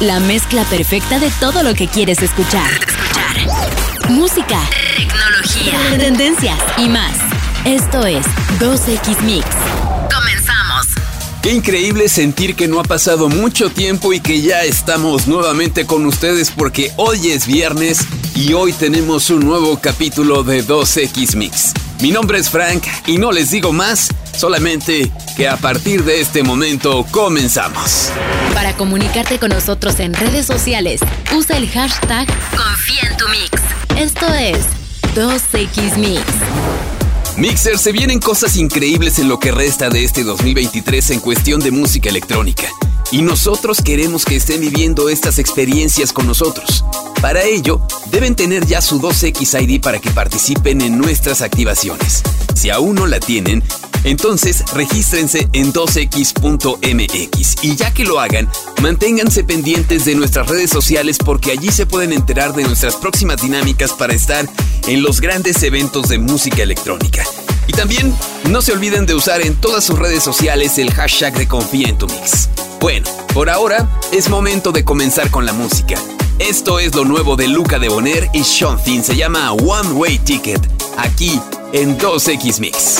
La mezcla perfecta de todo lo que quieres escuchar. Escuchar. Música, tecnología, tendencias y más. Esto es 2X Mix. Comenzamos. Qué increíble sentir que no ha pasado mucho tiempo y que ya estamos nuevamente con ustedes porque hoy es viernes y hoy tenemos un nuevo capítulo de 2X Mix. Mi nombre es Frank y no les digo más, solamente que a partir de este momento comenzamos. Para comunicarte con nosotros en redes sociales, usa el hashtag Confía en tu Mix. Esto es 2X Mix. Mixer, se vienen cosas increíbles en lo que resta de este 2023 en cuestión de música electrónica. Y nosotros queremos que estén viviendo estas experiencias con nosotros. Para ello, deben tener ya su 2X ID para que participen en nuestras activaciones. Si aún no la tienen, entonces regístrense en 2x.mx y ya que lo hagan, manténganse pendientes de nuestras redes sociales porque allí se pueden enterar de nuestras próximas dinámicas para estar en los grandes eventos de música electrónica. Y también no se olviden de usar en todas sus redes sociales el hashtag de Confía en tu Mix. Bueno, por ahora es momento de comenzar con la música. Esto es lo nuevo de Luca de Boner y Sean Finn, se llama One Way Ticket, aquí en 2X Mix.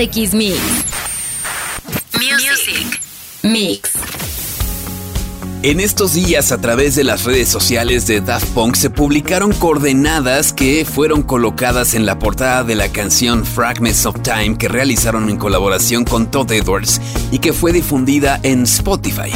2X Mix. Music. Mix. En estos días, a través de las redes sociales de Daft Punk, se publicaron coordenadas que fueron colocadas en la portada de la canción Fragments of Time que realizaron en colaboración con Todd Edwards y que fue difundida en Spotify.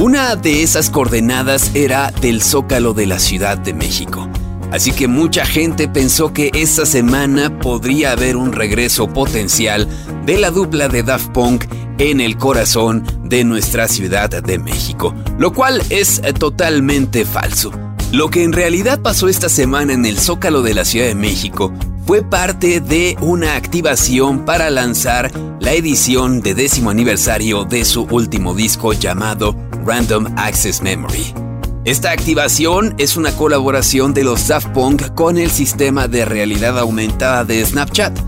Una de esas coordenadas era del Zócalo de la Ciudad de México. Así que mucha gente pensó que esta semana podría haber un regreso potencial de la dupla de Daft Punk en el corazón de nuestra Ciudad de México, lo cual es totalmente falso. Lo que en realidad pasó esta semana en el Zócalo de la Ciudad de México fue parte de una activación para lanzar la edición de décimo aniversario de su último disco llamado Random Access Memory. Esta activación es una colaboración de los Daft Punk con el sistema de realidad aumentada de Snapchat,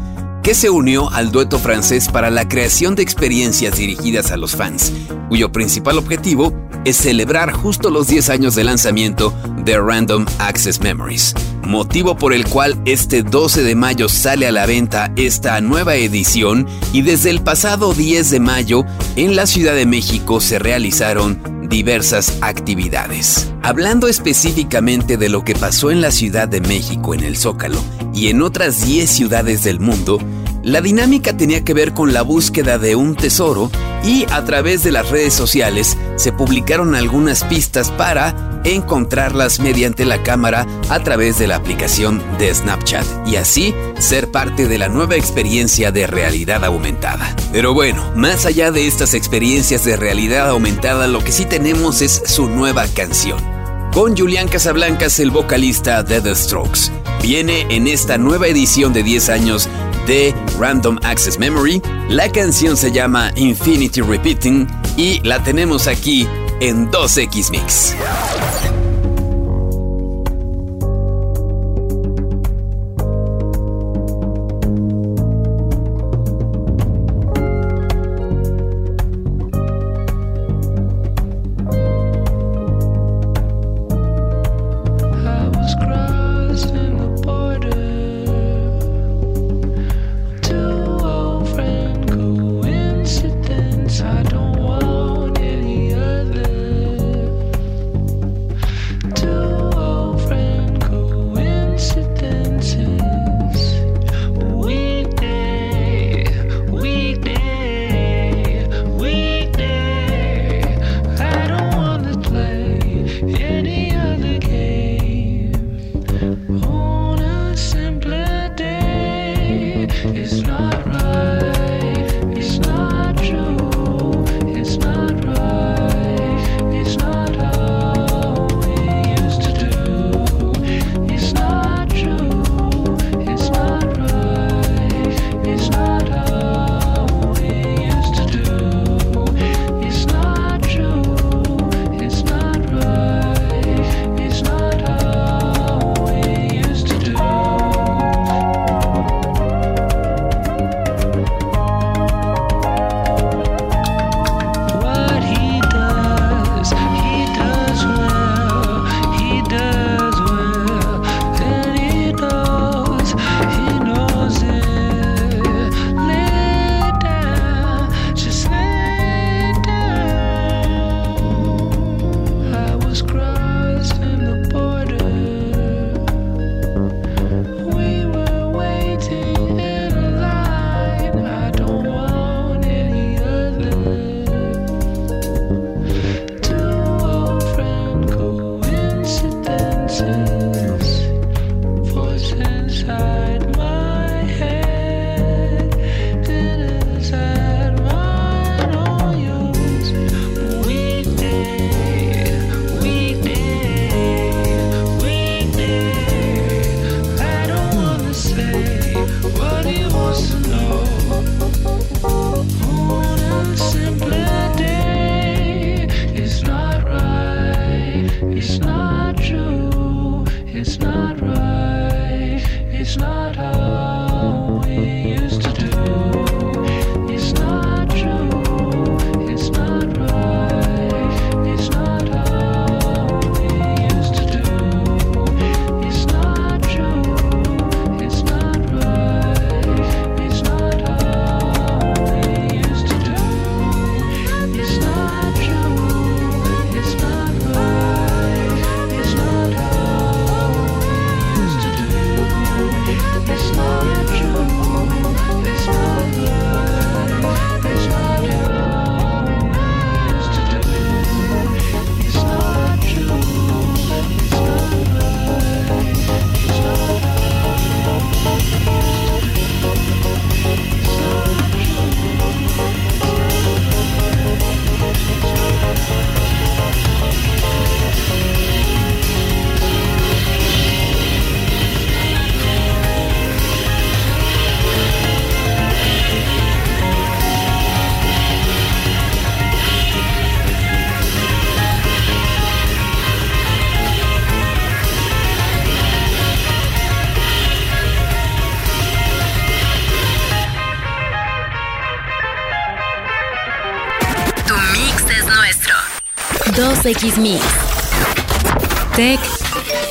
que se unió al dueto francés para la creación de experiencias dirigidas a los fans, cuyo principal objetivo es celebrar justo los 10 años de lanzamiento de Random Access Memories, motivo por el cual este 12 de mayo sale a la venta esta nueva edición y desde el pasado 10 de mayo en la Ciudad de México se realizaron diversas actividades. Hablando específicamente de lo que pasó en la Ciudad de México en el Zócalo y en otras 10 ciudades del mundo, la dinámica tenía que ver con la búsqueda de un tesoro y a través de las redes sociales se publicaron algunas pistas para encontrarlas mediante la cámara a través de la aplicación de Snapchat y así ser parte de la nueva experiencia de realidad aumentada. Pero bueno, más allá de estas experiencias de realidad aumentada, lo que sí tenemos es su nueva canción. Con Julián Casablancas, el vocalista de The Strokes. Viene en esta nueva edición de 10 años de Random Access Memory. La canción se llama Infinity Repeating y la tenemos aquí en 2X Mix. 2X Mix. Tech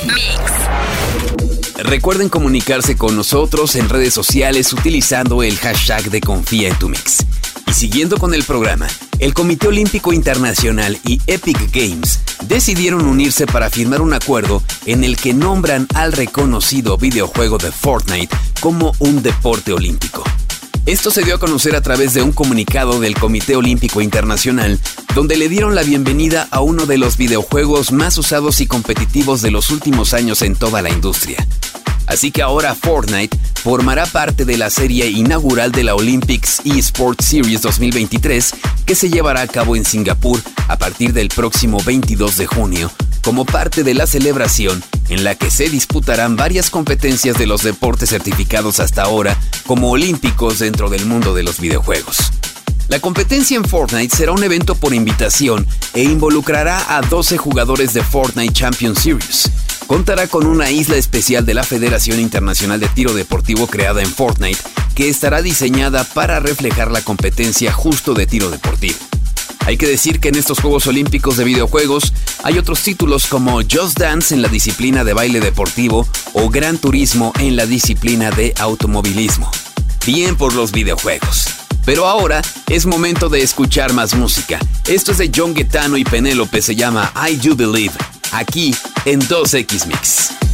Mix. Recuerden comunicarse con nosotros en redes sociales utilizando el hashtag de Confía en tu Mix. Y siguiendo con el programa, el Comité Olímpico Internacional y Epic Games decidieron unirse para firmar un acuerdo en el que nombran al reconocido videojuego de Fortnite como un deporte olímpico. Esto se dio a conocer a través de un comunicado del Comité Olímpico Internacional, donde le dieron la bienvenida a uno de los videojuegos más usados y competitivos de los últimos años en toda la industria. Así que ahora Fortnite formará parte de la serie inaugural de la Olympics eSports Series 2023 que se llevará a cabo en Singapur a partir del próximo 22 de junio, como parte de la celebración en la que se disputarán varias competencias de los deportes certificados hasta ahora como olímpicos dentro del mundo de los videojuegos. La competencia en Fortnite será un evento por invitación e involucrará a 12 jugadores de Fortnite Champion Series. Contará con una isla especial de la Federación Internacional de Tiro Deportivo creada en Fortnite que estará diseñada para reflejar la competencia justo de tiro deportivo. Hay que decir que en estos Juegos Olímpicos de videojuegos hay otros títulos como Just Dance en la disciplina de baile deportivo o Gran Turismo en la disciplina de automovilismo. Bien por los videojuegos. Pero ahora es momento de escuchar más música. Esto es de John Guetano y Penélope, se llama I Do Believe, aquí en 2X Mix.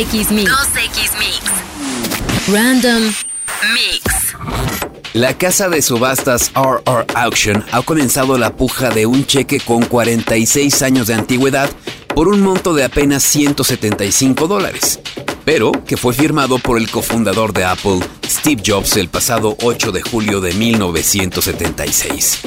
2X Mix. 2X Mix. Random Mix. La casa de subastas RR Auction ha comenzado la puja de un cheque con 46 años de antigüedad por un monto de apenas 175 dólares, pero que fue firmado por el cofundador de Apple, Steve Jobs, el pasado 8 de julio de 1976.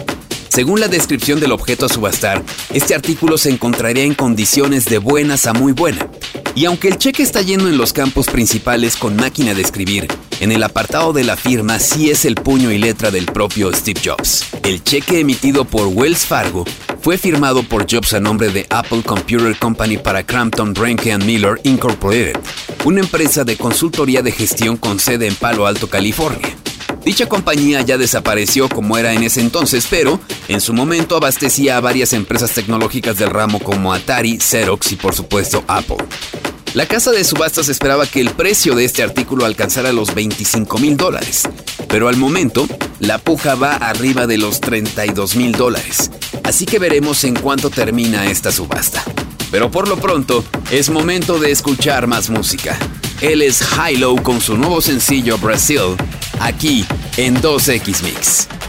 Según la descripción del objeto a subastar, este artículo se encontraría en condiciones de buenas a muy buena. Y aunque el cheque está lleno en los campos principales con máquina de escribir, en el apartado de la firma sí es el puño y letra del propio Steve Jobs. El cheque emitido por Wells Fargo fue firmado por Jobs a nombre de Apple Computer Company para Crampton, Brenke Miller Incorporated, una empresa de consultoría de gestión con sede en Palo Alto, California. Dicha compañía ya desapareció como era en ese entonces, pero en su momento abastecía a varias empresas tecnológicas del ramo como Atari, Xerox y por supuesto Apple. La casa de subastas esperaba que el precio de este artículo alcanzara los 25 mil dólares, pero al momento la puja va arriba de los 32 mil dólares, así que veremos en cuánto termina esta subasta. Pero por lo pronto, es momento de escuchar más música. Él es Hilo con su nuevo sencillo Brasil, aquí en 2X Mix.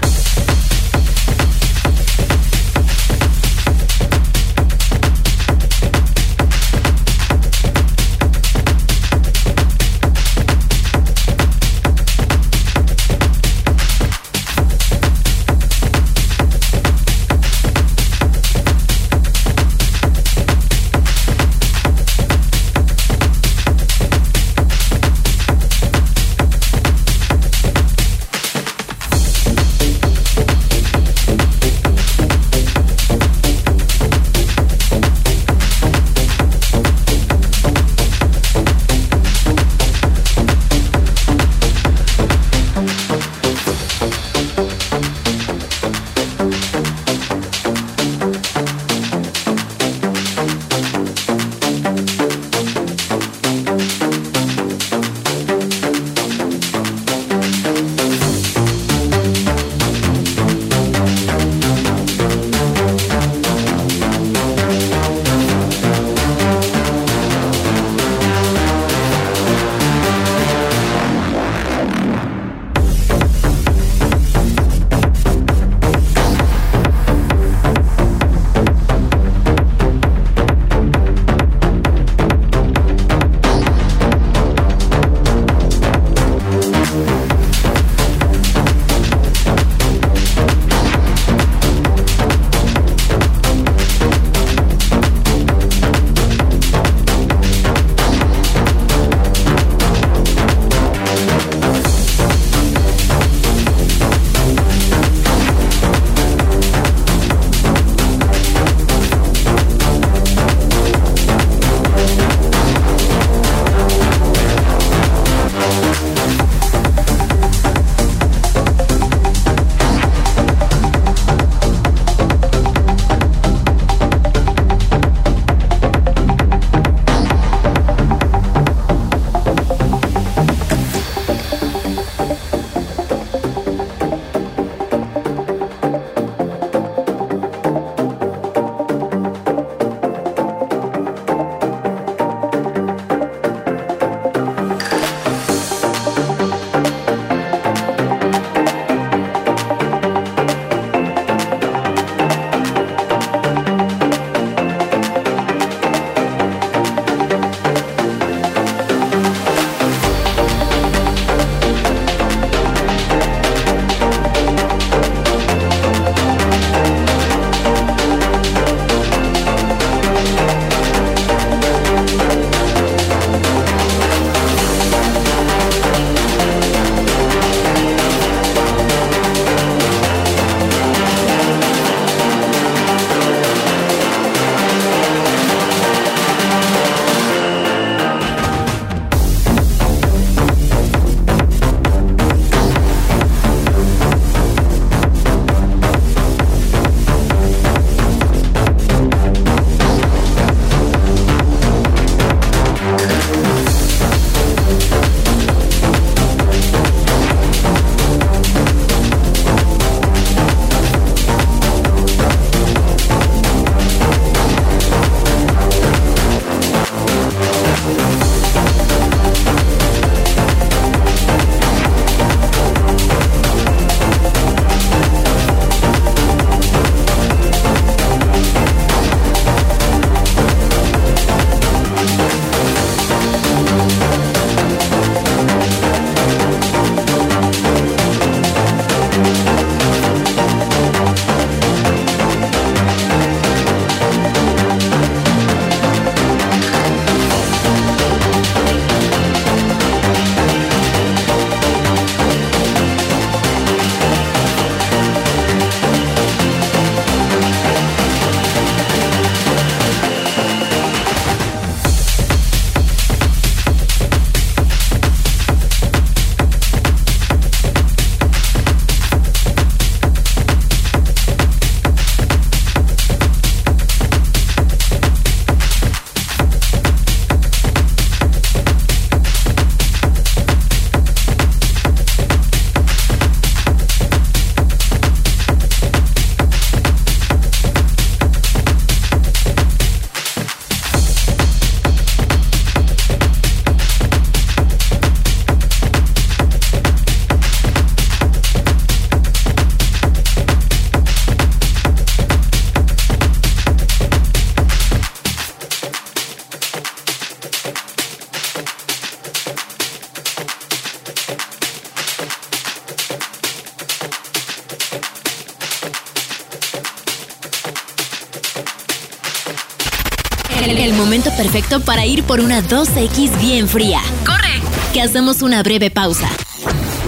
Para ir por una 2X bien fría. ¡Corre! Que hacemos una breve pausa.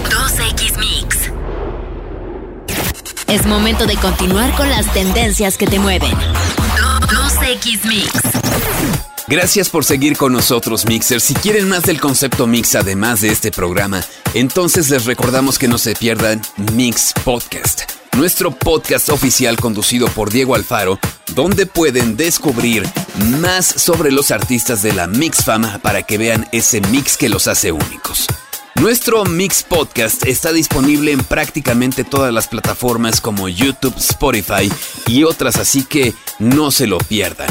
2X Mix. Es momento de continuar con las tendencias que te mueven. 2X Mix. Gracias por seguir con nosotros, Mixer. Si quieren más del concepto Mix además de este programa, entonces les recordamos que no se pierdan Mix Podcast, nuestro podcast oficial conducido por Diego Alfaro, donde pueden descubrir más sobre los artistas de la Mix Fama para que vean ese mix que los hace únicos. Nuestro Mix Podcast está disponible en prácticamente todas las plataformas como YouTube, Spotify y otras, así que no se lo pierdan.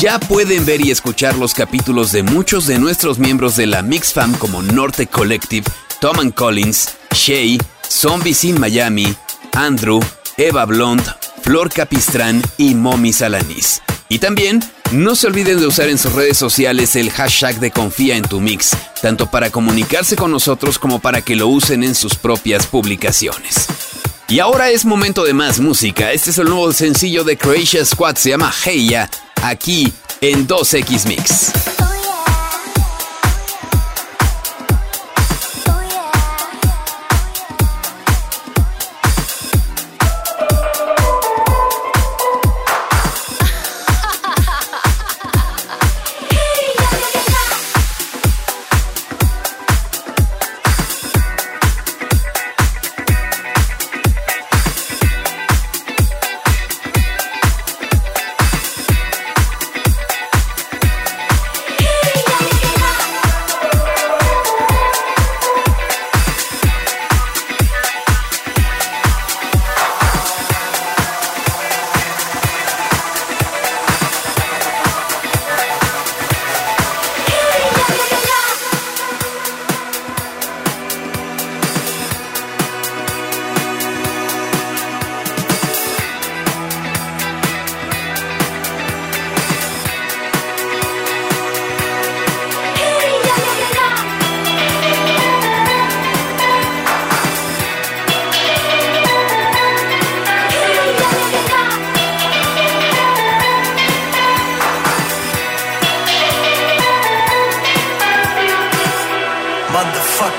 Ya pueden ver y escuchar los capítulos de muchos de nuestros miembros de la Mix Fam como Norte Collective, Tom and Collins, Shay, Zombies in Miami, Andrew, Eva Blond, Flor Capistrán y Momi Salanis. Y también no se olviden de usar en sus redes sociales el hashtag de Confía en tu Mix, tanto para comunicarse con nosotros como para que lo usen en sus propias publicaciones. Y ahora es momento de más música. Este es el nuevo sencillo de Croatia Squad, se llama Heya aquí en 2X Mix.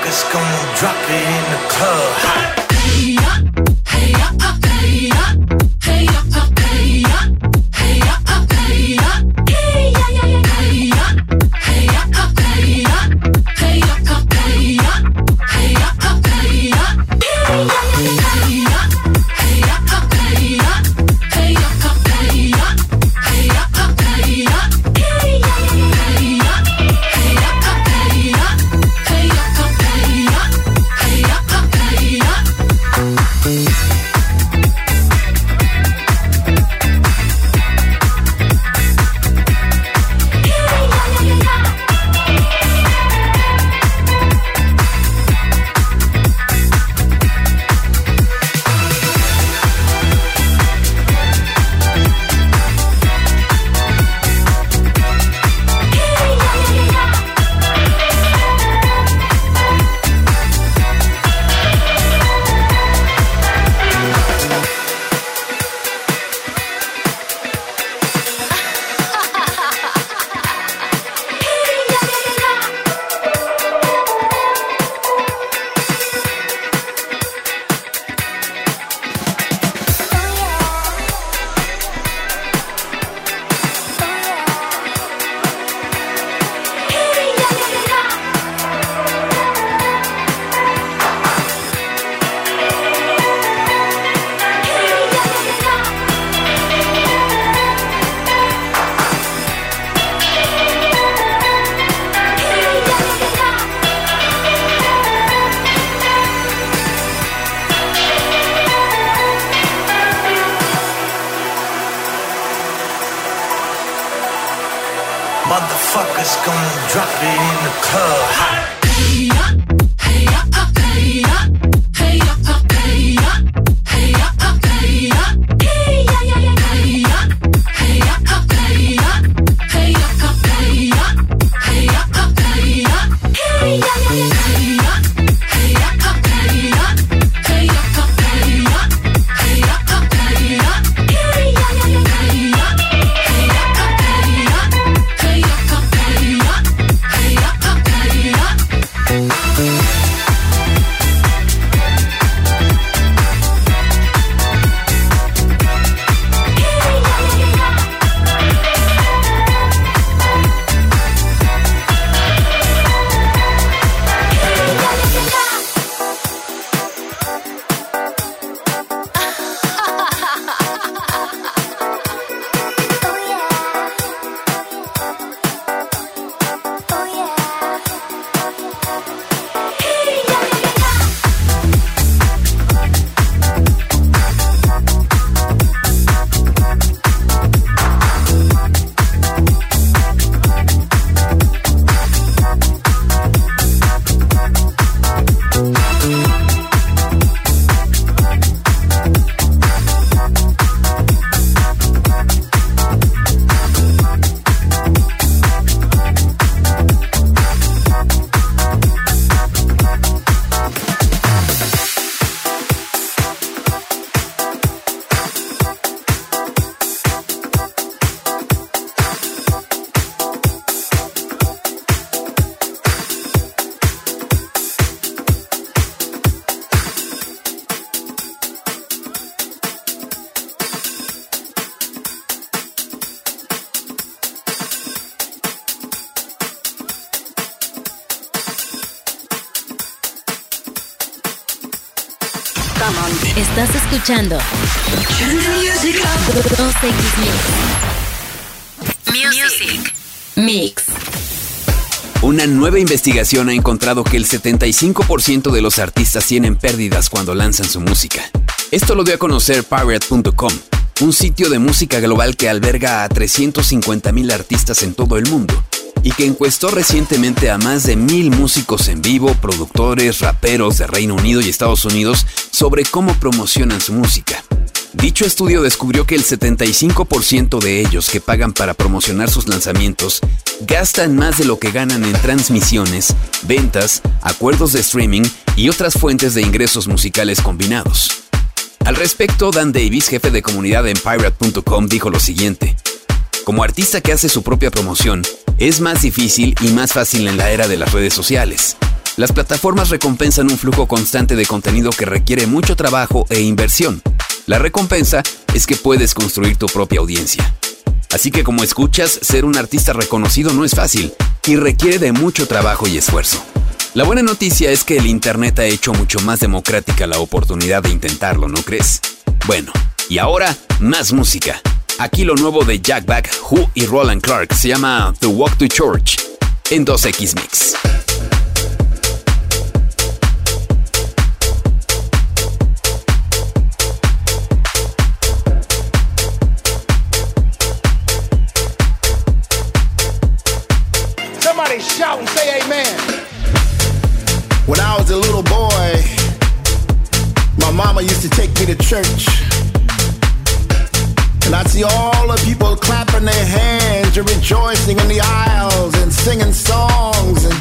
It's gonna drop it in the club. Escuchando 2X Music. Mix. Una nueva investigación ha encontrado que el 75% de los artistas tienen pérdidas cuando lanzan su música. Esto lo dio a conocer Pirate.com, un sitio de música global que alberga a 350.000 artistas en todo el mundo y que encuestó recientemente a más de mil músicos en vivo, productores, raperos de Reino Unido y Estados Unidos sobre cómo promocionan su música. Dicho estudio descubrió que el 75% de ellos que pagan para promocionar sus lanzamientos gastan más de lo que ganan en transmisiones, ventas, acuerdos de streaming y otras fuentes de ingresos musicales combinados. Al respecto, Dan Davis, jefe de comunidad en Pirate.com, dijo lo siguiente. Como artista que hace su propia promoción, es más difícil y más fácil en la era de las redes sociales. Las plataformas recompensan un flujo constante de contenido que requiere mucho trabajo e inversión. La recompensa es que puedes construir tu propia audiencia. Así que como escuchas, ser un artista reconocido no es fácil y requiere de mucho trabajo y esfuerzo. La buena noticia es que el Internet ha hecho mucho más democrática la oportunidad de intentarlo, ¿no crees? Bueno, y ahora, más música. Aquí lo nuevo de Jack Back, Who y Roland Clark se llama The Walk to Church en 2X Mix. Somebody shout and say amen. When I was a little boy, my mama used to take me to church. And I'd see all the people clapping their hands and rejoicing in the aisles and singing songs. And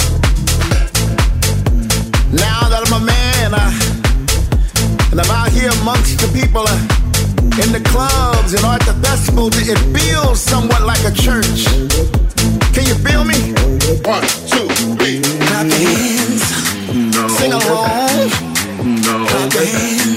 now that I'm a man, I, and I'm out here amongst the people uh, in the clubs and at the festivals, it feels somewhat like a church. Can you feel me? One, two, three. Clap your hands. No. Sing along. No. Clap your hands.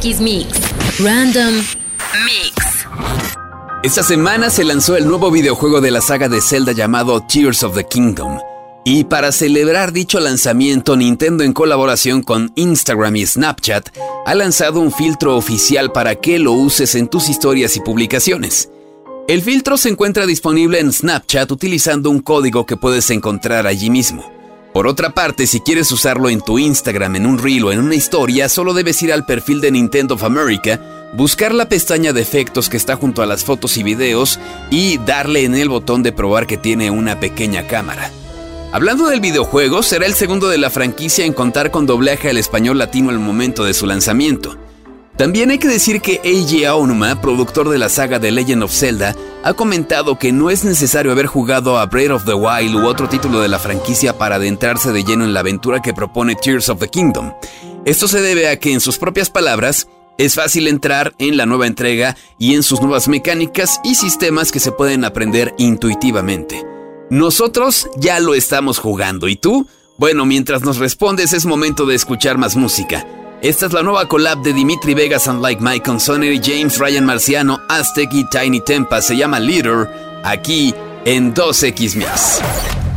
2X Mix. Random Mix. Esta semana se lanzó el nuevo videojuego de la saga de Zelda llamado Tears of the Kingdom. Y para celebrar dicho lanzamiento, Nintendo en colaboración con Instagram y Snapchat ha lanzado un filtro oficial para que lo uses en tus historias y publicaciones. El filtro se encuentra disponible en Snapchat utilizando un código que puedes encontrar allí mismo. Por otra parte, si quieres usarlo en tu Instagram, en un reel o en una historia, solo debes ir al perfil de Nintendo of America, buscar la pestaña de efectos que está junto a las fotos y videos y darle en el botón de probar que tiene una pequeña cámara. Hablando del videojuego, será el segundo de la franquicia en contar con doblaje al español latino al momento de su lanzamiento. También hay que decir que Eiji Aonuma, productor de la saga de Legend of Zelda, ha comentado que no es necesario haber jugado a Breath of the Wild u otro título de la franquicia para adentrarse de lleno en la aventura que propone Tears of the Kingdom. Esto se debe a que, en sus propias palabras, es fácil entrar en la nueva entrega y en sus nuevas mecánicas y sistemas que se pueden aprender intuitivamente. Nosotros ya lo estamos jugando, ¿y tú? Bueno, mientras nos respondes es momento de escuchar más música. Esta es la nueva collab de Dimitri Vegas and Like Mike con Sonny James, Ryan Marciano, Aztec y Tiny Tempa. Se llama Leader, aquí en 2X Mix.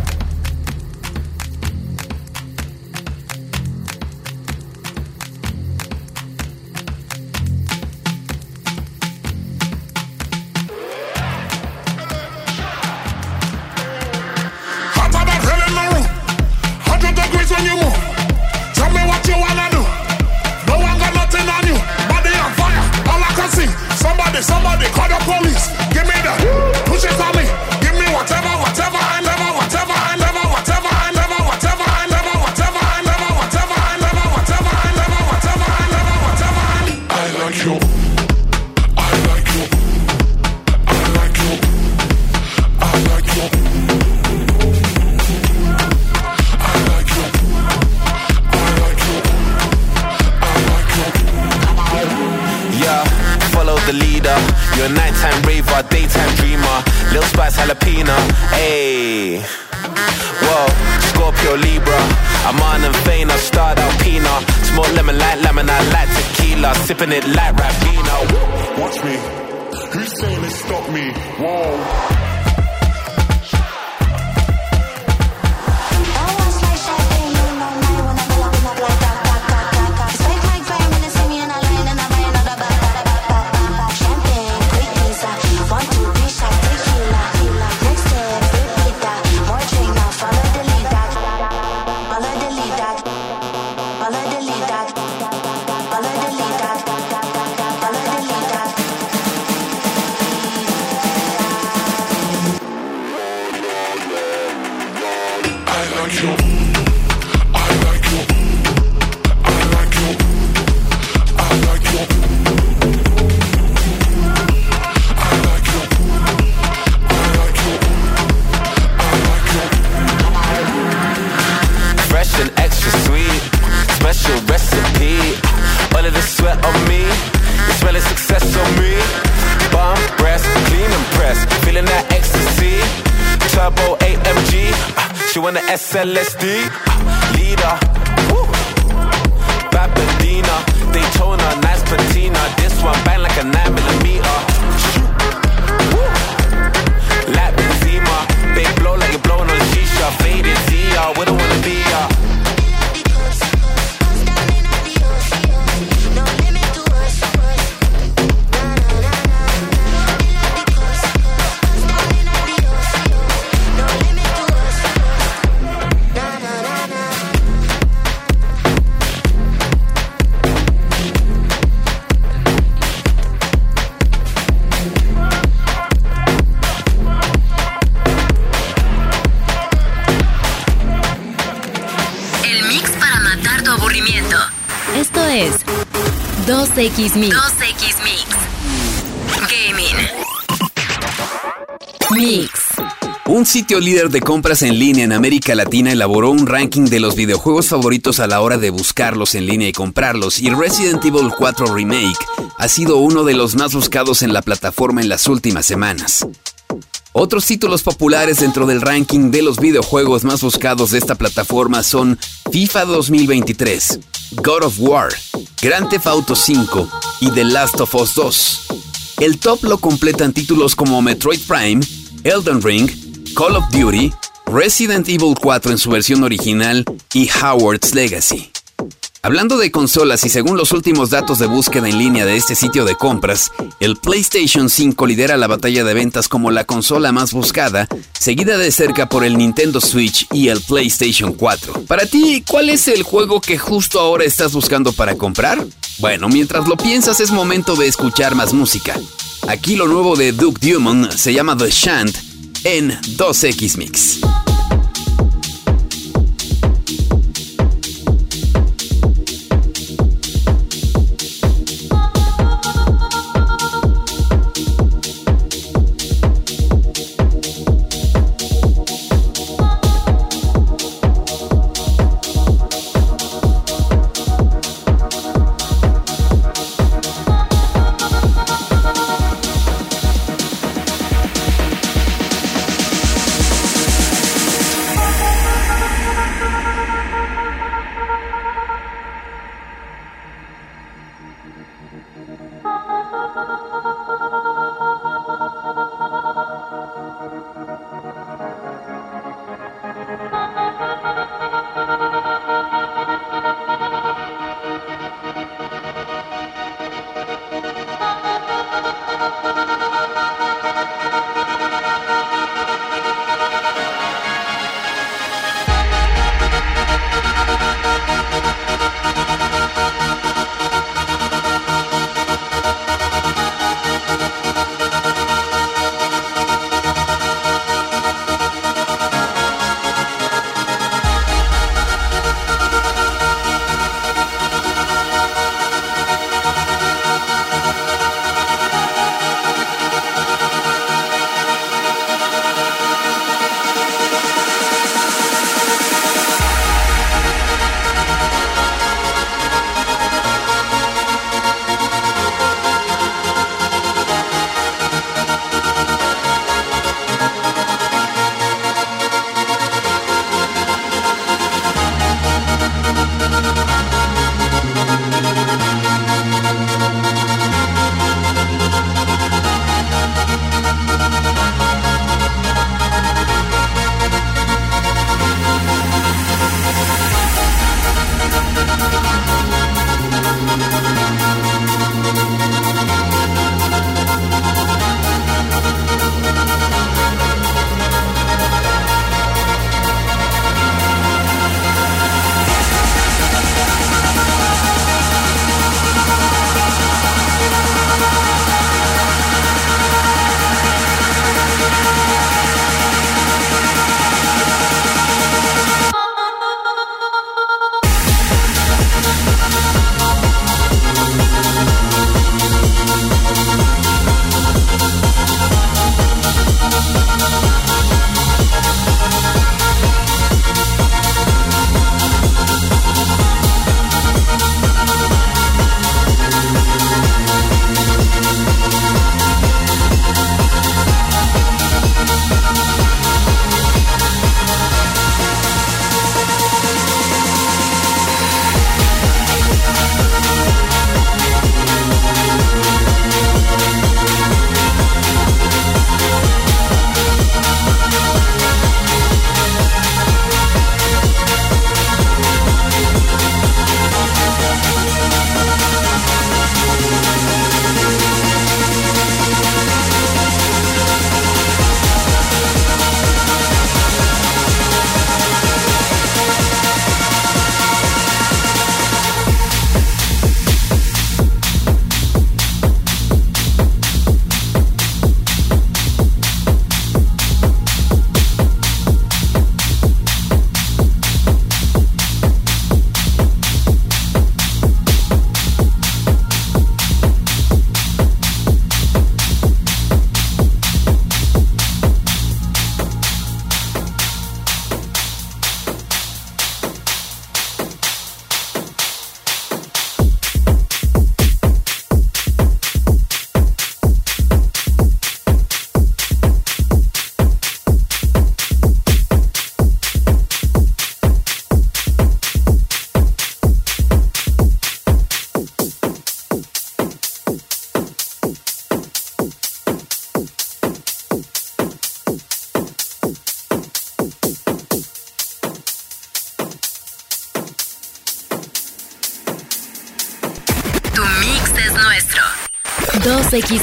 2X Mix. 2X Mix. Gaming. Mix. Un sitio líder de compras en línea en América Latina elaboró un ranking de los videojuegos favoritos a la hora de buscarlos en línea y comprarlos, y Resident Evil 4 Remake ha sido uno de los más buscados en la plataforma en las últimas semanas. Otros títulos populares dentro del ranking de los videojuegos más buscados de esta plataforma son FIFA 2023, God of War, Grand Theft Auto 5 y The Last of Us 2. El top lo completan títulos como Metroid Prime, Elden Ring, Call of Duty, Resident Evil 4 en su versión original y Howard's Legacy. Hablando de consolas y según los últimos datos de búsqueda en línea de este sitio de compras, el PlayStation 5 lidera la batalla de ventas como la consola más buscada, seguida de cerca por el Nintendo Switch y el PlayStation 4. Para ti, ¿cuál es el juego que justo ahora estás buscando para comprar? Bueno, mientras lo piensas es momento de escuchar más música. Aquí lo nuevo de Duke Dumont se llama The Shant en 2X Mix.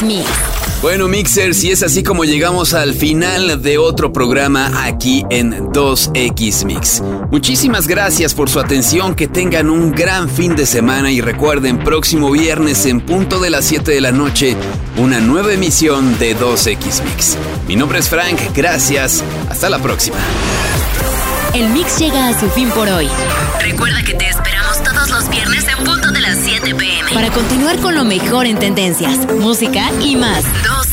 Mix. Bueno, Mixer, si es así como llegamos al final de otro programa aquí en 2X Mix. Muchísimas gracias por su atención, que tengan un gran fin de semana y recuerden, próximo viernes en punto de las 7 de la noche, una nueva emisión de 2X Mix. Mi nombre es Frank, gracias, hasta la próxima. El mix llega a su fin por hoy. Recuerda que te esperamos todos los viernes en punto de las 7 pm para continuar con lo mejor en tendencias, música y más. 2X